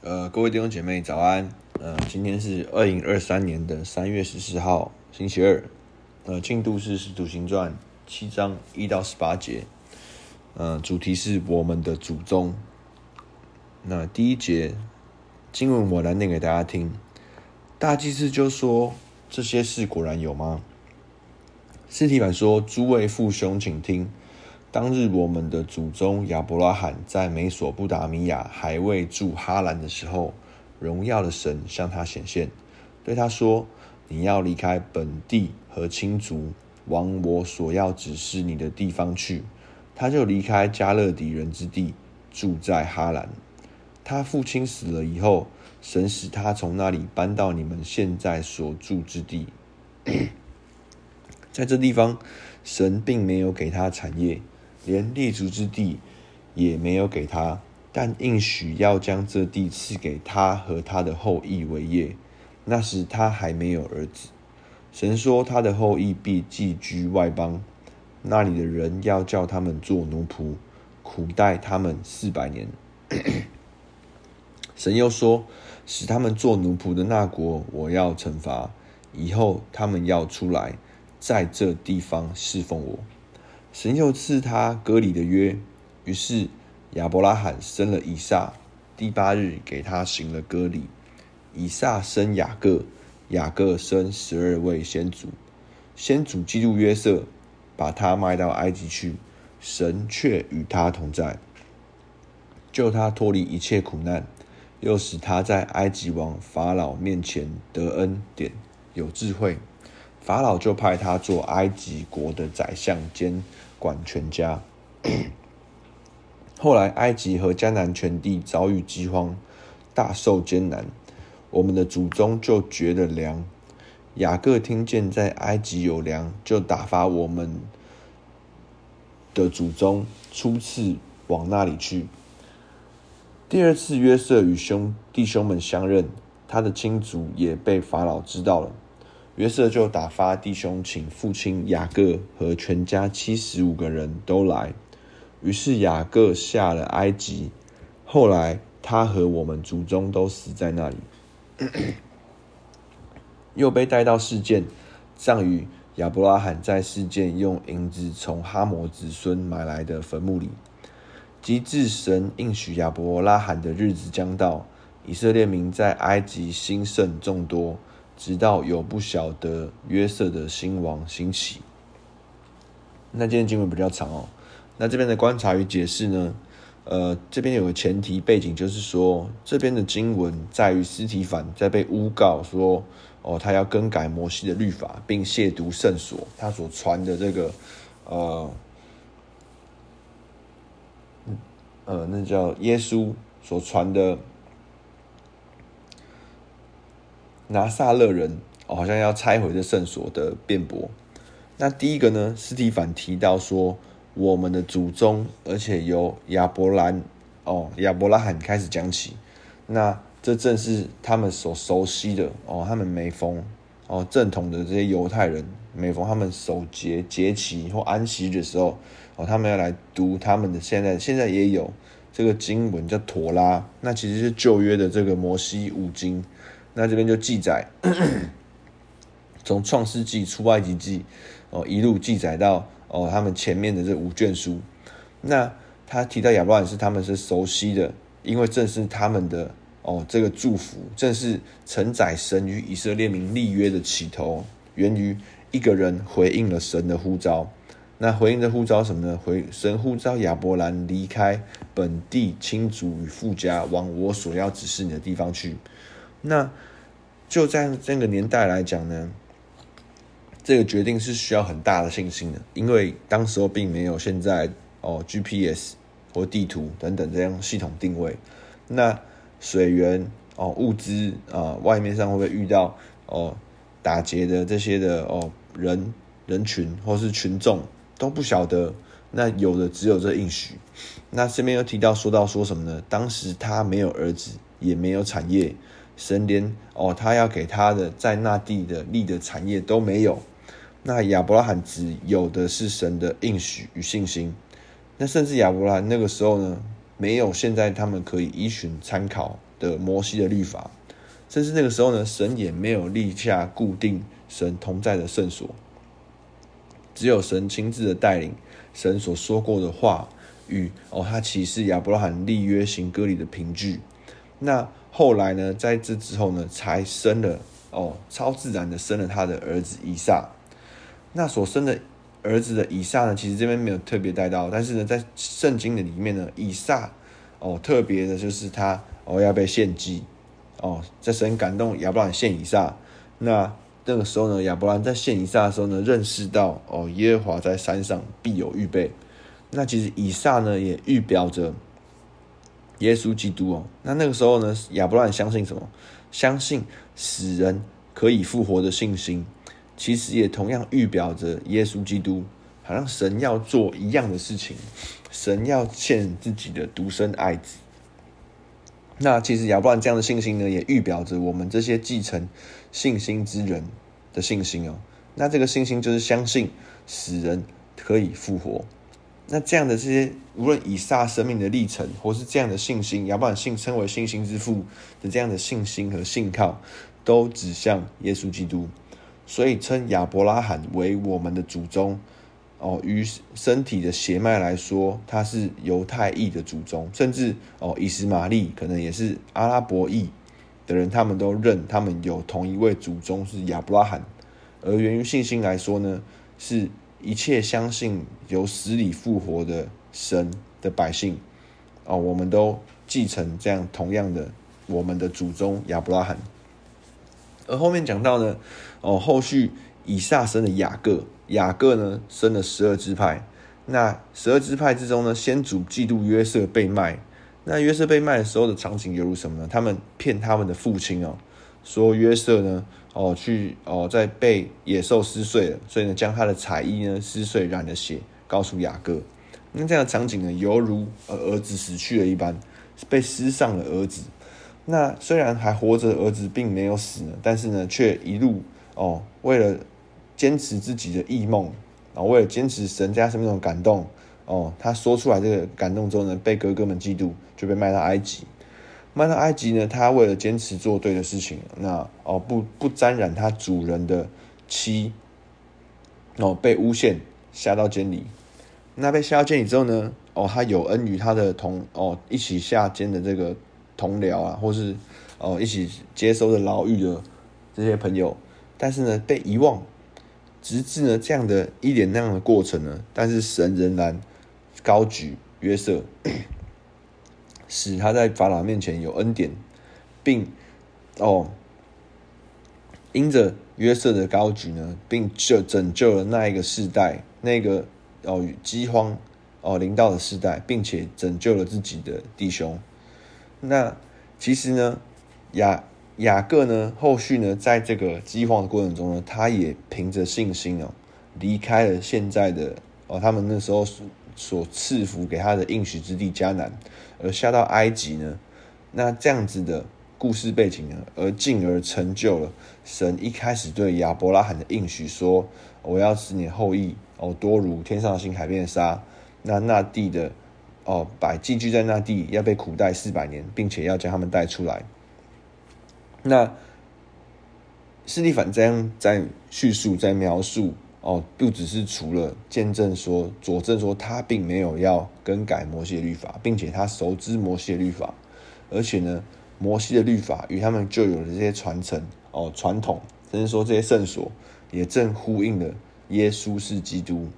呃，各位弟兄姐妹早安。呃，今天是二零二三年的三月十四号，星期二。呃，进度是《使徒行传》七章一到十八节。呃，主题是我们的祖宗。那第一节经文我来念给大家听。大祭司就说：“这些事果然有吗？”司提反说：“诸位父兄，请听。”当日，我们的祖宗亚伯拉罕在美索不达米亚还未住哈兰的时候，荣耀的神向他显现，对他说：“你要离开本地和亲族，往我所要指示你的地方去。”他就离开迦勒底人之地，住在哈兰。他父亲死了以后，神使他从那里搬到你们现在所住之地。在这地方，神并没有给他产业。连立足之地也没有给他，但应许要将这地赐给他和他的后裔为业。那时他还没有儿子。神说他的后裔必寄居外邦，那里的人要叫他们做奴仆，苦待他们四百年。神又说，使他们做奴仆的那国，我要惩罚，以后他们要出来，在这地方侍奉我。神又赐他割礼的约，于是亚伯拉罕生了以撒，第八日给他行了割礼。以撒生雅各，雅各生十二位先祖，先祖基督约瑟，把他卖到埃及去，神却与他同在，救他脱离一切苦难，又使他在埃及王法老面前得恩典，有智慧。法老就派他做埃及国的宰相兼管全家。后来，埃及和迦南全地遭遇饥荒，大受艰难。我们的祖宗就觉得粮。雅各听见在埃及有粮，就打发我们的祖宗初次往那里去。第二次，约瑟与兄弟兄们相认，他的亲族也被法老知道了。约瑟就打发弟兄，请父亲雅各和全家七十五个人都来。于是雅各下了埃及，后来他和我们祖宗都死在那里，又被带到事件，葬于亚伯拉罕在事件用银子从哈摩子孙买来的坟墓里。及至神应许亚伯拉罕的日子将到，以色列民在埃及兴盛众多。直到有不晓得约瑟的新王兴起。那今天经文比较长哦。那这边的观察与解释呢？呃，这边有个前提背景，就是说这边的经文在于斯提反在被诬告说，哦，他要更改摩西的律法，并亵渎圣所，他所传的这个，呃，呃，那叫耶稣所传的。拿撒勒人，好像要拆毁这圣所的辩驳。那第一个呢，斯提凡提到说，我们的祖宗，而且由亚伯兰哦，亚伯拉罕开始讲起。那这正是他们所熟悉的哦，他们每逢哦正统的这些犹太人，每逢他们守节节期或安息的时候哦，他们要来读他们的现在现在也有这个经文叫妥拉，那其实是旧约的这个摩西五经。那这边就记载，从创世纪、出埃及记，哦，一路记载到哦，他们前面的这五卷书。那他提到亚伯兰是他们是熟悉的，因为正是他们的哦，这个祝福，正是承载神与以色列民立约的起头，源于一个人回应了神的呼召。那回应的呼召什么呢？回神呼召亚伯兰离开本地亲族与富家，往我所要指示你的地方去。那就在这个年代来讲呢，这个决定是需要很大的信心的，因为当时候并没有现在哦 GPS 或地图等等这样系统定位。那水源哦物资啊，外面上会不会遇到哦打劫的这些的哦人人群或是群众都不晓得。那有的只有这应许。那这边又提到说到说什么呢？当时他没有儿子，也没有产业。神连哦，他要给他的在那地的立的产业都没有。那亚伯拉罕只有的是神的应许与信心。那甚至亚伯拉罕那个时候呢，没有现在他们可以依循参考的摩西的律法，甚至那个时候呢，神也没有立下固定神同在的圣所，只有神亲自的带领，神所说过的话与哦，他启示亚伯拉罕立约行割礼的凭据。那后来呢，在这之后呢，才生了哦，超自然的生了他的儿子以撒。那所生的儿子的以撒呢，其实这边没有特别带到，但是呢，在圣经的里面呢，以撒哦，特别的就是他哦要被献祭哦，在神感动亚伯兰献以撒。那那个时候呢，亚伯兰在献以撒的时候呢，认识到哦，耶和华在山上必有预备。那其实以撒呢，也预表着耶稣基督哦。那那个时候呢，亚伯兰相信什么？相信死人可以复活的信心。其实也同样预表着耶稣基督，好像神要做一样的事情，神要献自己的独生爱子。那其实亚伯兰这样的信心呢，也预表着我们这些继承信心之人的信心哦。那这个信心就是相信死人可以复活。那这样的这些，无论以撒生命的历程，或是这样的信心，亚伯兰信称为信心之父的这样的信心和信靠，都指向耶稣基督。所以称亚伯拉罕为我们的祖宗，哦，于身体的血脉来说，他是犹太裔的祖宗，甚至哦，以实玛利可能也是阿拉伯裔的人，他们都认他们有同一位祖宗是亚伯拉罕。而源于信心来说呢，是一切相信由死里复活的神的百姓，哦，我们都继承这样同样的我们的祖宗亚伯拉罕。而后面讲到呢，哦，后续以撒生了雅各，雅各呢生了十二支派。那十二支派之中呢，先祖嫉妒约瑟被卖。那约瑟被卖的时候的场景犹如什么呢？他们骗他们的父亲哦，说约瑟呢，哦去哦在被野兽撕碎了，所以呢将他的彩衣呢撕碎染了血，告诉雅各。那这样的场景呢，犹如呃儿子死去了一般，被撕上了儿子。那虽然还活着儿子并没有死呢，但是呢，却一路哦，为了坚持自己的异梦，啊，为了坚持神在他生命中感动，哦，他说出来这个感动之后呢，被哥哥们嫉妒，就被卖到埃及。卖到埃及呢，他为了坚持做对的事情，那哦不不沾染他主人的妻，哦被诬陷下到监里。那被下到监里之后呢，哦他有恩于他的同哦一起下监的这个。同僚啊，或是哦一起接收的牢狱的这些朋友，但是呢被遗忘，直至呢这样的一连那样的过程呢，但是神仍然高举约瑟，使他在法老面前有恩典，并哦因着约瑟的高举呢，并就拯救了那一个世代，那个哦饥荒哦临到的世代，并且拯救了自己的弟兄。那其实呢，雅雅各呢，后续呢，在这个饥荒的过程中呢，他也凭着信心哦，离开了现在的哦，他们那时候所赐福给他的应许之地迦南，而下到埃及呢。那这样子的故事背景呢，而进而成就了神一开始对亚伯拉罕的应许说：“我要使你后裔哦，多如天上的星、海边的沙。”那那地的。哦，百寄居在那地，要被苦待四百年，并且要将他们带出来。那斯蒂凡这样在叙述，在描述哦，不只是除了见证说、佐证说他并没有要更改摩西的律法，并且他熟知摩西的律法，而且呢，摩西的律法与他们就有的这些传承哦，传统，甚至说这些圣所也正呼应了耶稣是基督。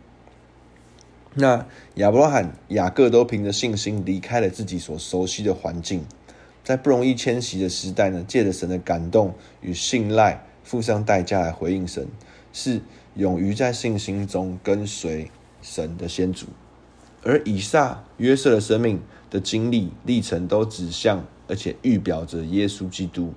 那亚伯拉罕、雅各都凭着信心离开了自己所熟悉的环境，在不容易迁徙的时代呢，借着神的感动与信赖，付上代价来回应神，是勇于在信心中跟随神的先祖。而以撒、约瑟的生命的经历历程，都指向而且预表着耶稣基督。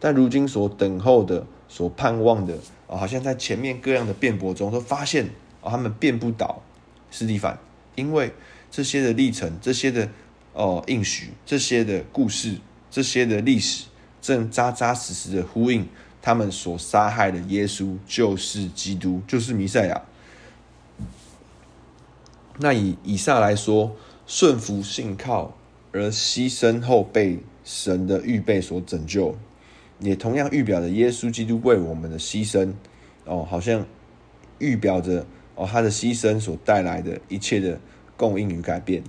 但如今所等候的、所盼望的，好像在前面各样的辩驳中，都发现他们辩不倒。司提反，因为这些的历程、这些的哦应许、这些的故事、这些的历史，正扎扎实实的呼应他们所杀害的耶稣就是基督，就是弥赛亚。那以以撒来说，顺服信靠而牺牲后被神的预备所拯救，也同样预表着耶稣基督为我们的牺牲哦，好像预表着哦他的牺牲所带来的一切的供应与改变。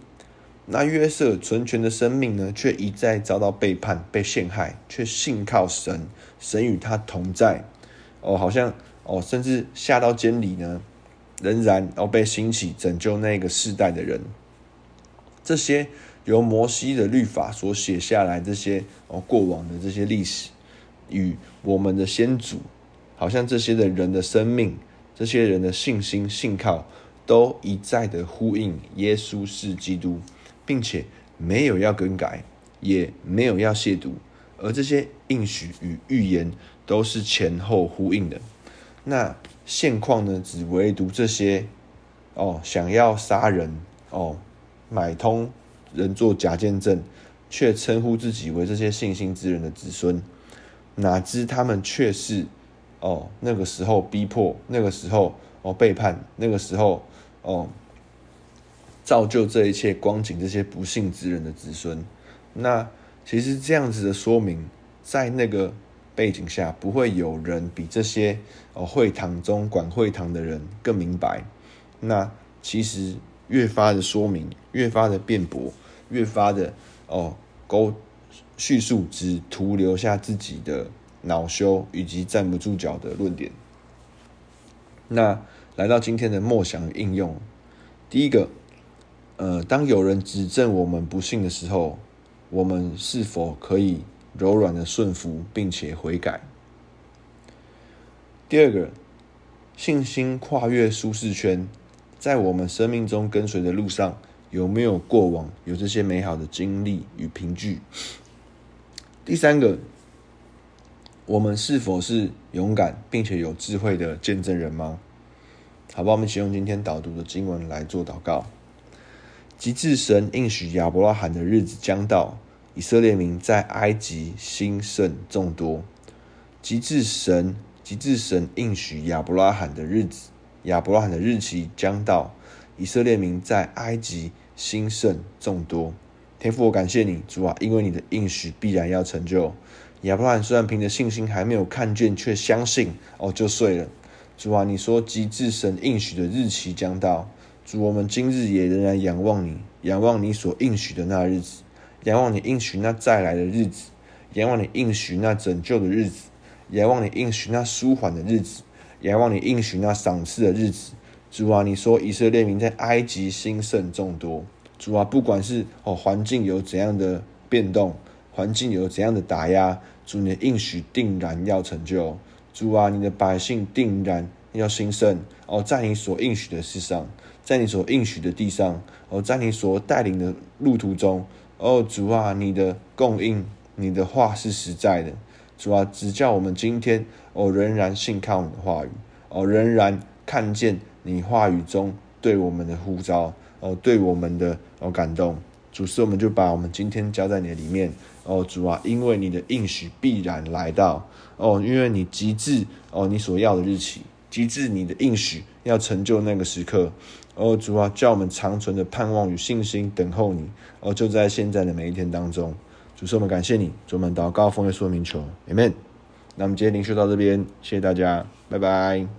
那约瑟纯全的生命呢，却一再遭到背叛、被陷害，却信靠神，神与他同在。哦，好像哦，甚至下到监里呢，仍然哦被兴起拯救那个世代的人。这些由摩西的律法所写下来，这些哦过往的这些历史，与我们的先祖，好像这些的人的生命，这些人的信心、信靠，都一再的呼应耶稣是基督。并且没有要更改，也没有要亵渎，而这些应许与预言都是前后呼应的。那现况呢？只唯独这些哦，想要杀人哦，买通人做假见证，却称呼自己为这些信心之人的子孙，哪知他们却是哦，那个时候逼迫，那个时候哦背叛，那个时候哦。造就这一切光景，这些不幸之人的子孙。那其实这样子的说明，在那个背景下，不会有人比这些哦会堂中管会堂的人更明白。那其实越发的说明，越发的辩驳，越发的哦勾叙述，只徒留下自己的恼羞以及站不住脚的论点。那来到今天的默想应用，第一个。呃，当有人指证我们不信的时候，我们是否可以柔软的顺服，并且悔改？第二个，信心跨越舒适圈，在我们生命中跟随的路上，有没有过往有这些美好的经历与凭据？第三个，我们是否是勇敢并且有智慧的见证人吗？好吧，我们一起用今天导读的经文来做祷告。及至神应许亚伯拉罕的日子将到，以色列民在埃及兴盛众多。及至神，及至神应许亚伯拉罕的日子，亚伯拉罕的日期将到，以色列民在埃及兴盛众多。天父，我感谢你，主啊，因为你的应许必然要成就。亚伯拉罕虽然凭着信心还没有看见，却相信，哦，就睡了。主啊，你说及至神应许的日期将到。主，我们今日也仍然仰望你，仰望你所应许的那日子，仰望你应许那再来的日子，仰望你应许那拯救的日子，仰望你应许那舒缓的日子，仰望你应许那赏赐的日子。主啊，你说以色列民在埃及兴盛众多。主啊，不管是哦环境有怎样的变动，环境有怎样的打压，主你的应许定然要成就。主啊，你的百姓定然要兴盛哦，在你所应许的事上。在你所应许的地上，哦，在你所带领的路途中，哦，主啊，你的供应，你的话是实在的，主啊，只叫我们今天，哦，仍然信靠你的话语，哦，仍然看见你话语中对我们的呼召，哦，对我们的哦感动，主，是我们就把我们今天交在你的里面，哦，主啊，因为你的应许必然来到，哦，因为你极致，哦，你所要的日期，极致你的应许要成就那个时刻。哦，主啊，叫我们长存的盼望与信心等候你。哦，就在现在的每一天当中，主，我们感谢你，主，我们祷告奉耶稣名求，Amen。那我们今天灵修到这边，谢谢大家，拜拜。